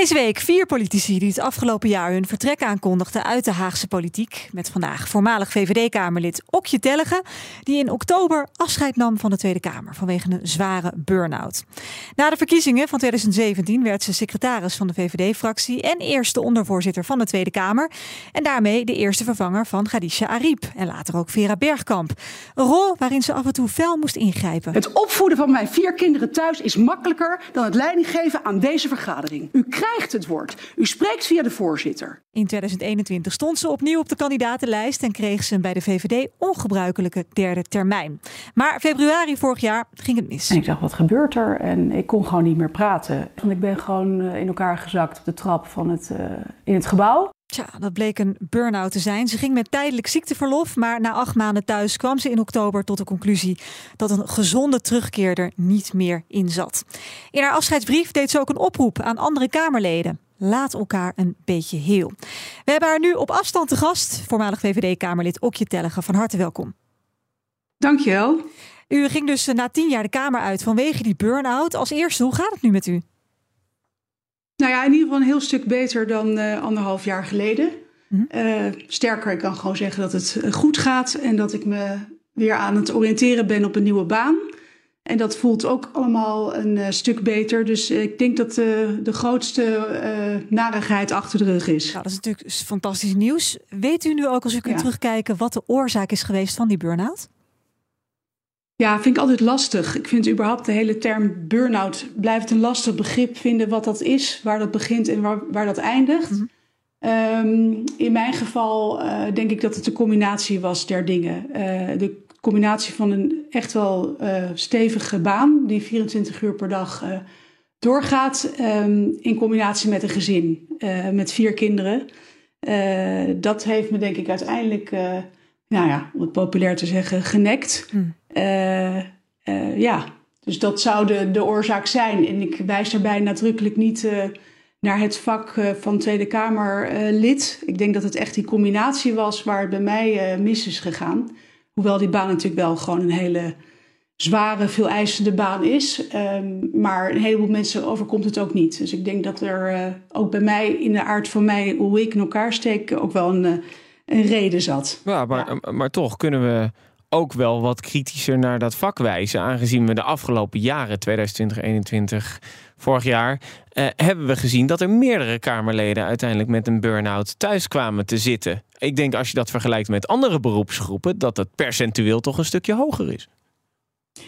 Deze week vier politici die het afgelopen jaar hun vertrek aankondigden uit de Haagse politiek. Met vandaag voormalig VVD-Kamerlid Okje Tellegen, die in oktober afscheid nam van de Tweede Kamer vanwege een zware burn-out. Na de verkiezingen van 2017 werd ze secretaris van de VVD-fractie en eerste ondervoorzitter van de Tweede Kamer. En daarmee de eerste vervanger van Gadisha Ariep en later ook Vera Bergkamp. Een rol waarin ze af en toe fel moest ingrijpen. Het opvoeden van mijn vier kinderen thuis is makkelijker dan het leiding geven aan deze vergadering. U het woord. U spreekt via de voorzitter. In 2021 stond ze opnieuw op de kandidatenlijst en kreeg ze een bij de VVD ongebruikelijke derde termijn. Maar februari vorig jaar ging het mis. En ik dacht, wat gebeurt er? En ik kon gewoon niet meer praten. Want ik ben gewoon eh, in elkaar gezakt op de trap van het, uh, in het gebouw. Tja, dat bleek een burn-out te zijn. Ze ging met tijdelijk ziekteverlof, maar na acht maanden thuis kwam ze in oktober tot de conclusie dat een gezonde terugkeer er niet meer in zat. In haar afscheidsbrief deed ze ook een oproep aan andere Kamerleden. Laat elkaar een beetje heel. We hebben haar nu op afstand te gast, voormalig VVD-Kamerlid Okje Tellegen. Van harte welkom. Dankjewel. U ging dus na tien jaar de Kamer uit vanwege die burn-out. Als eerste, hoe gaat het nu met u? Nou ja, in ieder geval een heel stuk beter dan uh, anderhalf jaar geleden. Mm -hmm. uh, sterker, ik kan gewoon zeggen dat het eh, goed gaat en dat ik me weer aan het oriënteren ben op een nieuwe baan. En dat voelt ook allemaal een uh, stuk beter. Dus ik denk dat de grootste narigheid achter de rug is. Nou, dat is natuurlijk fantastisch nieuws. Weet u nu ook, als u kunt ja. terugkijken, wat de oorzaak is geweest van die burn-out? Ja, vind ik altijd lastig. Ik vind überhaupt de hele term burn-out blijft een lastig begrip vinden wat dat is, waar dat begint en waar, waar dat eindigt. Mm -hmm. um, in mijn geval uh, denk ik dat het een combinatie was der dingen. Uh, de combinatie van een echt wel uh, stevige baan die 24 uur per dag doorgaat, um, in combinatie met een gezin met vier kinderen. dat heeft me denk ik uiteindelijk nou ja, om het populair te zeggen, genekt. Mm. Uh, uh, ja, dus dat zou de, de oorzaak zijn. En ik wijs daarbij nadrukkelijk niet uh, naar het vak van Tweede Kamerlid. ik denk dat het echt die combinatie was waar het bij mij mis is gegaan. Hoewel die baan natuurlijk wel gewoon een hele zware, veel eisende baan is. Um, maar een heleboel mensen overkomt het ook niet. Dus ik denk dat er ook bij mij, in de aard van mij, hoe ik in elkaar steek, ook wel een een reden zat. Ja, maar, ja. maar toch kunnen we ook wel wat kritischer naar dat vak wijzen. Aangezien we de afgelopen jaren, 2020, 2021, vorig jaar, eh, hebben we gezien dat er meerdere Kamerleden uiteindelijk met een burn-out thuis kwamen te zitten. Ik denk als je dat vergelijkt met andere beroepsgroepen, dat het percentueel toch een stukje hoger is.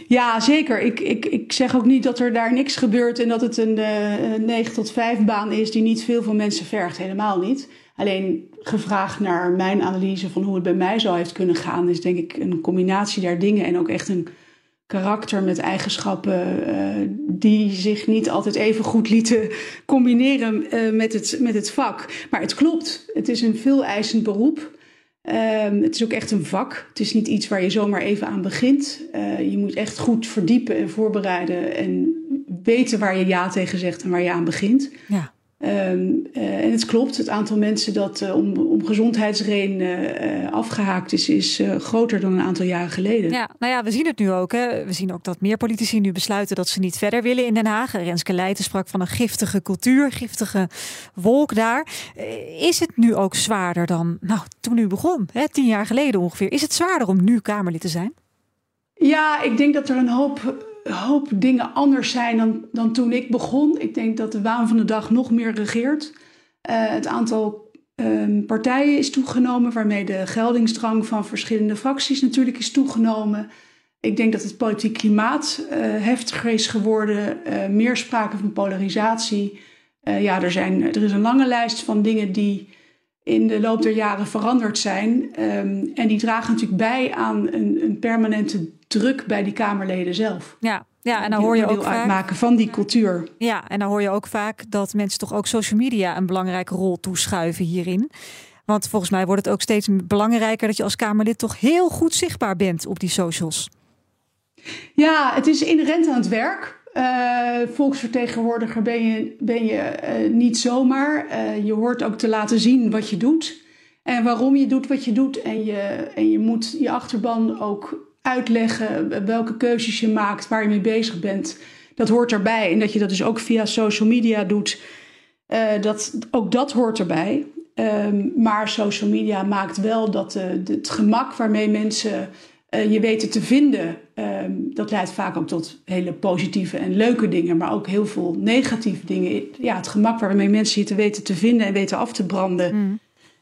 Ja, zeker. Ik, ik, ik zeg ook niet dat er daar niks gebeurt en dat het een uh, 9 tot 5 baan is die niet veel van mensen vergt. Helemaal niet. Alleen gevraagd naar mijn analyse van hoe het bij mij zou heeft kunnen gaan, is denk ik een combinatie der dingen en ook echt een karakter met eigenschappen uh, die zich niet altijd even goed lieten combineren uh, met, het, met het vak. Maar het klopt, het is een veel eisend beroep. Uh, het is ook echt een vak. Het is niet iets waar je zomaar even aan begint. Uh, je moet echt goed verdiepen en voorbereiden en weten waar je ja tegen zegt en waar je aan begint. Ja. Um, uh, en het klopt, het aantal mensen dat uh, om, om gezondheidsredenen uh, afgehaakt is, is groter dan een aantal jaren geleden. Ja, nou ja, we zien het nu ook. Hè. We zien ook dat meer politici nu besluiten dat ze niet verder willen in Den Haag. Renske Leijten sprak van een giftige cultuur, giftige wolk daar. Is het nu ook zwaarder dan nou, toen u begon, hè, tien jaar geleden ongeveer? Is het zwaarder om nu Kamerlid te zijn? Ja, ik denk dat er een hoop hoop dingen anders zijn dan, dan toen ik begon. Ik denk dat de waan van de dag nog meer regeert. Uh, het aantal um, partijen is toegenomen, waarmee de geldingsdrang van verschillende fracties natuurlijk is toegenomen. Ik denk dat het politiek klimaat uh, heftiger is geworden, uh, meer sprake van polarisatie. ja, er, zijn, er is een lange lijst van dingen die in de loop der jaren veranderd zijn. Um, en die dragen natuurlijk bij aan een, een permanente druk bij die Kamerleden zelf. Ja, ja, en dan hoor je ook vaak uitmaken van die cultuur. Ja, en dan hoor je ook vaak dat mensen toch ook social media een belangrijke rol toeschuiven hierin. Want volgens mij wordt het ook steeds belangrijker dat je als Kamerlid toch heel goed zichtbaar bent op die socials. Ja, het is inherent aan het werk. Uh, volksvertegenwoordiger ben je, ben je uh, niet zomaar. Uh, je hoort ook te laten zien wat je doet en waarom je doet wat je doet. En je, en je moet je achterban ook uitleggen welke keuzes je maakt, waar je mee bezig bent. Dat hoort erbij. En dat je dat dus ook via social media doet. dat, ook dat hoort erbij. Ehm, maar social media maakt wel dat het gemak waarmee mensen je weten te vinden, ehm, dat leidt vaak ook tot hele positieve en leuke dingen, maar ook heel veel negatieve dingen. Ja, het gemak waarmee mensen je te weten te vinden en weten af te branden. Mm.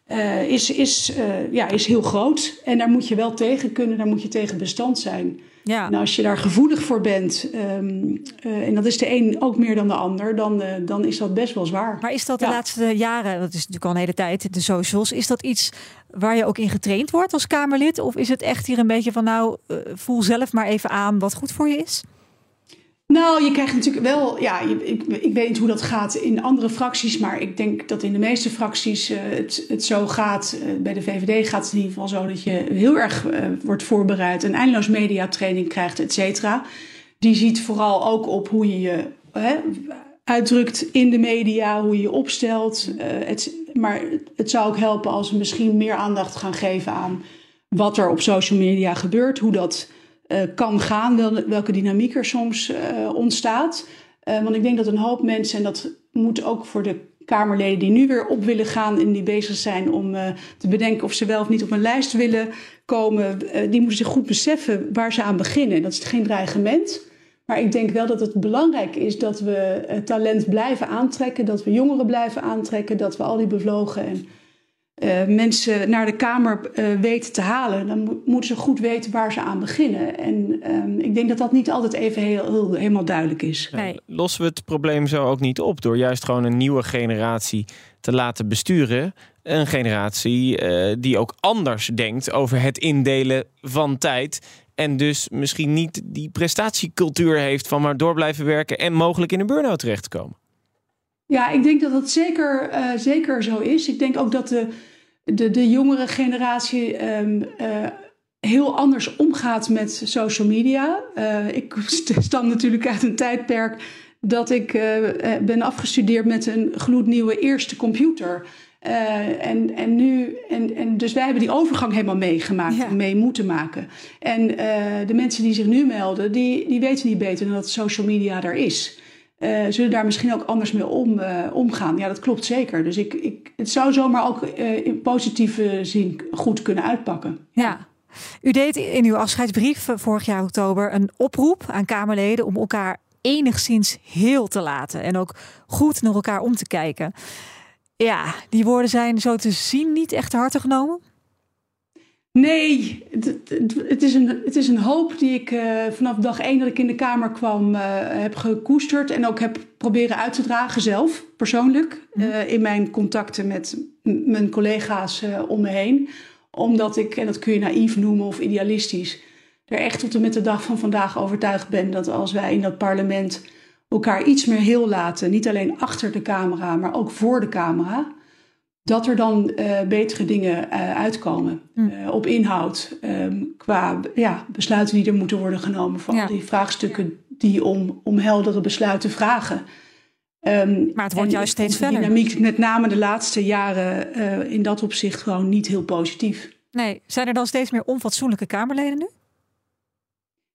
Eh, is, is, uh, ja, is heel groot. En daar moet je wel tegen kunnen, daar moet je tegen bestand zijn. Ja. En als je daar gevoelig voor bent, um, uh, en dat is de een ook meer dan de ander, dan, dan is dat best wel zwaar. Maar is dat de laatste jaren, dat is natuurlijk al een hele tijd, de socials, is dat iets waar je ook in getraind wordt als Kamerlid? Of is het echt hier een beetje van, nou, voel zelf maar even aan wat goed voor je is? Nou, je krijgt natuurlijk wel, ja, ik, ik weet niet hoe dat gaat in andere fracties, maar ik denk dat in de meeste fracties uh, het, het zo gaat. Uh, bij de VVD gaat het in ieder geval zo dat je heel erg uh, wordt voorbereid, een eindeloos mediatraining krijgt, et cetera. Die ziet vooral ook op hoe je je uitdrukt in de media, hoe je je opstelt. Het, maar het zou ook helpen als we misschien meer aandacht gaan geven aan wat er op social media gebeurt, hoe dat kan gaan, welke dynamiek er soms uh, ontstaat. Uh, want ik denk dat een hoop mensen, en dat moet ook voor de Kamerleden die nu weer op willen gaan en die bezig zijn om te bedenken of ze wel of niet op een lijst willen komen, die moeten zich goed beseffen waar ze aan beginnen. Dat is geen dreigement. Maar ik denk wel dat het belangrijk is dat we talent blijven aantrekken, dat we jongeren blijven aantrekken, dat we al die bevlogen en uh, mensen naar de Kamer uh, weten te halen, dan moeten ze goed weten waar ze aan beginnen. En uh, ik denk dat dat niet altijd even heel, heel, helemaal duidelijk is. Nee. Lossen we het probleem zo ook niet op door juist gewoon een nieuwe generatie te laten besturen? Een generatie eh, die ook anders denkt over het indelen van tijd. En dus misschien niet die prestatiecultuur heeft van maar door blijven werken en mogelijk in een burn-out terechtkomen. Ja, ik denk dat dat zeker, zeker zo is. Ik denk ook dat de de, de jongere generatie um, uh, heel anders omgaat met social media. Uh, ik stam natuurlijk uit een tijdperk dat ik uh, ben afgestudeerd met een gloednieuwe eerste computer. en, en nu, en, en dus wij hebben die overgang helemaal meegemaakt ja. mee moeten maken. En de mensen die zich nu melden, die, die weten niet beter dan dat social media er is. Uh, zullen daar misschien ook anders mee om, uh, omgaan. Ja, dat klopt zeker. Dus ik, ik, het zou zomaar ook uh, in positieve zin goed kunnen uitpakken. Ja. U deed in uw afscheidsbrief vorig jaar oktober een oproep aan Kamerleden om elkaar enigszins heel te laten en ook goed naar elkaar om te kijken. Ja, die woorden zijn zo te zien niet echt harte genomen. Nee, het, het, is, een, het is een hoop die ik uh, vanaf dag één dat ik in de Kamer kwam uh, heb gekoesterd. En ook heb proberen uit te dragen zelf, persoonlijk. Uh, in mijn contacten met mijn collega's om me heen. Omdat ik, en dat kun je naïef noemen of idealistisch, er echt tot en met de dag van vandaag overtuigd ben dat als wij in dat parlement elkaar iets meer heel laten, niet alleen achter de camera, maar ook voor de camera dat er dan uh, betere dingen uh, uitkomen uh, op inhoud. Um, qua ja, besluiten die er moeten worden genomen. Van ja. die vraagstukken die om, om heldere besluiten vragen. Um, maar het wordt juist steeds verder. De dynamiek, met name de laatste jaren, in dat opzicht gewoon niet heel positief. Nee, zijn er dan steeds meer onfatsoenlijke Kamerleden nu?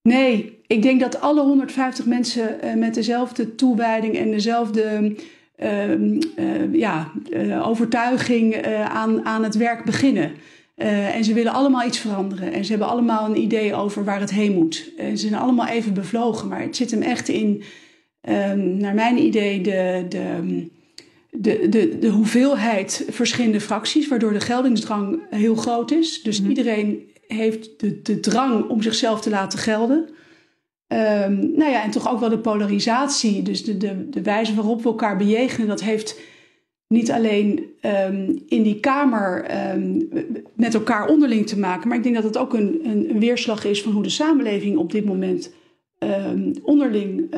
Nee, ik denk dat alle 150 mensen met dezelfde toewijding en dezelfde uh, uh, ja, uh, overtuiging eh, aan, aan het werk beginnen. en ze willen allemaal iets veranderen. En ze hebben allemaal een idee over waar het heen moet. En ze zijn allemaal even bevlogen. Maar het zit hem echt in, um, naar mijn idee, de, de, de, de, de hoeveelheid verschillende fracties. Waardoor de geldingsdrang heel groot is. Dus mm iedereen heeft de, de drang om zichzelf te laten gelden. Um, nou ja, en toch ook wel de polarisatie. Dus de, de, de wijze waarop we elkaar bejegenen, dat heeft niet alleen um, in die Kamer um, met elkaar onderling te maken, maar ik denk dat het ook een, een, een weerslag is van hoe de samenleving op dit moment onderling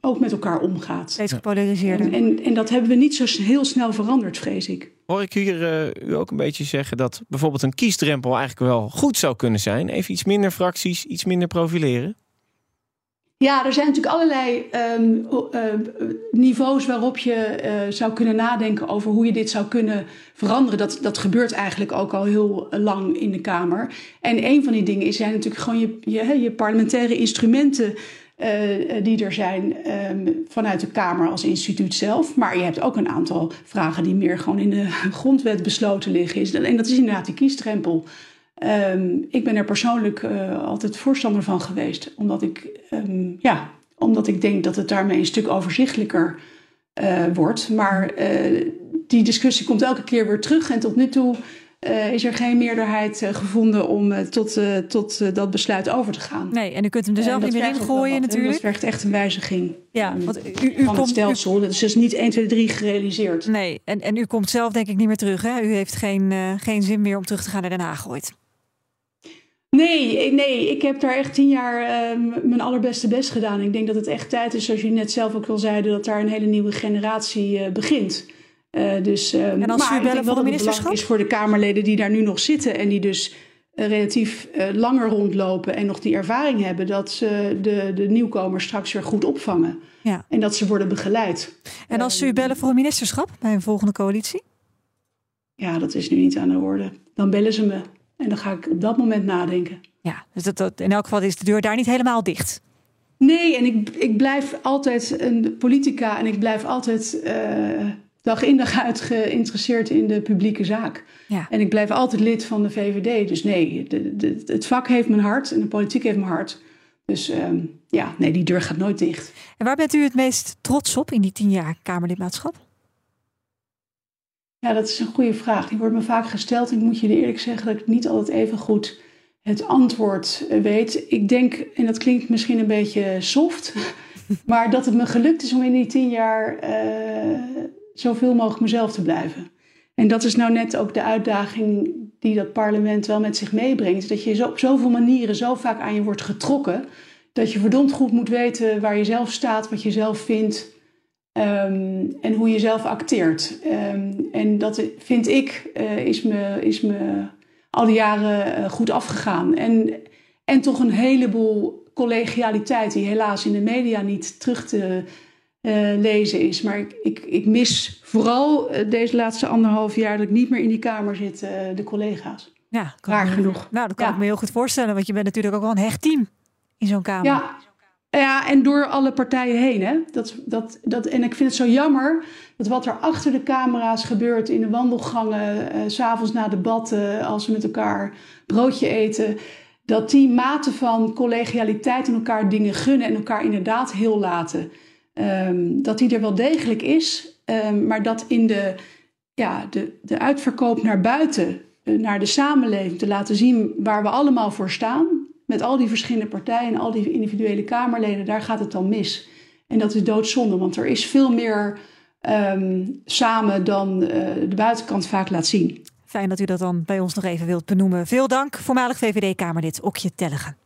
ook met elkaar omgaat. Steeds gepolariseerder. En, en, en, dat hebben we niet zo heel snel veranderd, vrees ik. Hoor ik hier uh, u ook een beetje zeggen dat bijvoorbeeld een kiesdrempel eigenlijk wel goed zou kunnen zijn? Even iets minder fracties, iets minder profileren? Ja, er zijn natuurlijk allerlei um, uh, niveaus waarop je uh, zou kunnen nadenken over hoe je dit zou kunnen veranderen. Dat, dat gebeurt eigenlijk ook al heel lang in de Kamer. En een van die dingen is zijn natuurlijk gewoon je, je, je parlementaire instrumenten die er zijn ehm, vanuit de Kamer als instituut zelf. Maar je hebt ook een aantal vragen die meer gewoon in de grondwet besloten liggen. En dat is inderdaad die kiesdrempel. Ehm, ik ben er persoonlijk altijd voorstander van geweest, omdat ik, ja, omdat ik denk dat het daarmee een stuk overzichtelijker wordt. Maar die discussie komt elke keer weer terug en tot nu toe uh, is er geen meerderheid uh, gevonden om uh, tot, tot dat besluit over te gaan. Nee, en u kunt hem er zelf niet meer in gooien natuurlijk. Dat vergt echt een wijziging ja, want u, u van komt, het stelsel. Dat is dus niet 1, 2, 3 gerealiseerd. Nee, en, en u komt zelf denk ik niet meer terug. Hè? U heeft geen, geen zin meer om terug te gaan naar Den Haag ooit. Nee, nee, ik heb daar echt tien jaar uh, mijn allerbeste best gedaan. Ik denk dat het echt tijd is, zoals je net zelf ook al zeiden, dat daar een hele nieuwe generatie uh, begint. Uh, dus, uh, en als maar u bellen voor de ministerschap? is voor de Kamerleden die daar nu nog zitten en die dus uh, relatief langer rondlopen en nog die ervaring hebben, dat ze de, de nieuwkomers straks weer goed opvangen. Ja. En dat ze worden begeleid. En als ze u bellen voor een ministerschap bij een volgende coalitie? Ja, dat is nu niet aan de orde. Dan bellen ze me en dan ga ik op dat moment nadenken. Ja, dus dat, dat, in elk geval is de deur daar niet helemaal dicht. Nee, en ik, ik blijf altijd een politica en ik blijf altijd dag in dag uit geïnteresseerd in de publieke zaak. Ja. En ik blijf altijd lid van de VVD. Dus nee, de, de, het vak heeft mijn hart en de politiek heeft mijn hart. Dus ehm, ja, nee, die deur gaat nooit dicht. En waar bent u het meest trots op in die tien jaar Kamerlidmaatschap? Ja, dat is een goede vraag. Die wordt me vaak gesteld. Ik moet je eerlijk zeggen dat ik niet altijd even goed het antwoord eh, weet. Ik denk, en dat klinkt misschien een beetje soft, maar dat het me gelukt is om in die tien jaar uh, zoveel mogelijk mezelf te blijven. En dat is nou net ook de uitdaging die dat parlement wel met zich meebrengt. Dat je op zoveel manieren zo vaak aan je wordt getrokken. Dat je verdomd goed moet weten waar je zelf staat, wat je zelf vindt. Ehm, en hoe je zelf acteert. Ehm, en dat vind ik, uh, is, me, is me al die jaren uh, goed afgegaan. En, en toch een heleboel collegialiteit die helaas in de media niet terug te uh, lezen is. Maar ik, ik, ik mis vooral deze laatste anderhalf jaar dat ik niet meer in die kamer zit, de collega's. Ja, raar genoeg. Nou, dat kan ja. ik me heel goed voorstellen, want je bent natuurlijk ook wel een hecht team in zo'n kamer. Ja. Ja, en door alle partijen heen. Hè? Dat, dat, dat, en ik vind het zo jammer dat wat er achter de camera's gebeurt in de wandelgangen, uh, s'avonds na debatten, als we met elkaar broodje eten, dat die mate van collegialiteit en elkaar dingen gunnen en elkaar inderdaad heel laten. Um, dat die er wel degelijk is, um, maar dat in de, ja, de, de uitverkoop naar buiten, uh, naar de samenleving, te laten zien waar we allemaal voor staan, met al die verschillende partijen en al die individuele Kamerleden, daar gaat het dan mis. En dat is doodzonde, want er is veel meer um, samen dan uh, de buitenkant vaak laat zien. Fijn dat u dat dan bij ons nog even wilt benoemen. Veel dank, voormalig VVD-Kamerlid Okje Tellegen.